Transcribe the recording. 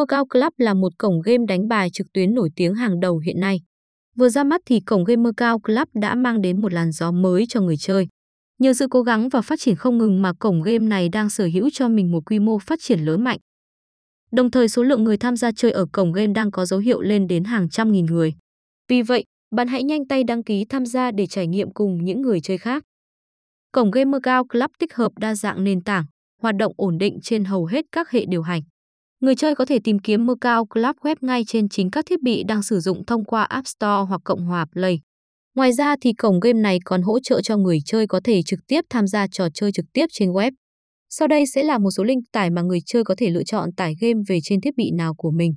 Macau Club là một cổng game đánh bài trực tuyến nổi tiếng hàng đầu hiện nay. Vừa ra mắt thì cổng game Macau Club đã mang đến một làn gió mới cho người chơi. Nhờ sự cố gắng và phát triển không ngừng mà cổng game này đang sở hữu cho mình một quy mô phát triển lớn mạnh. Đồng thời số lượng người tham gia chơi ở cổng game đang có dấu hiệu lên đến hàng trăm nghìn người. Vì vậy, bạn hãy nhanh tay đăng ký tham gia để trải nghiệm cùng những người chơi khác. Cổng game Macau Club tích hợp đa dạng nền tảng, hoạt động ổn định trên hầu hết các hệ điều hành. Người chơi có thể tìm kiếm Macau Club web ngay trên chính các thiết bị đang sử dụng thông qua App Store hoặc Cộng hòa Play. Ngoài ra thì cổng game này còn hỗ trợ cho người chơi có thể trực tiếp tham gia trò chơi trực tiếp trên web. Sau đây sẽ là một số link tải mà người chơi có thể lựa chọn tải game về trên thiết bị nào của mình.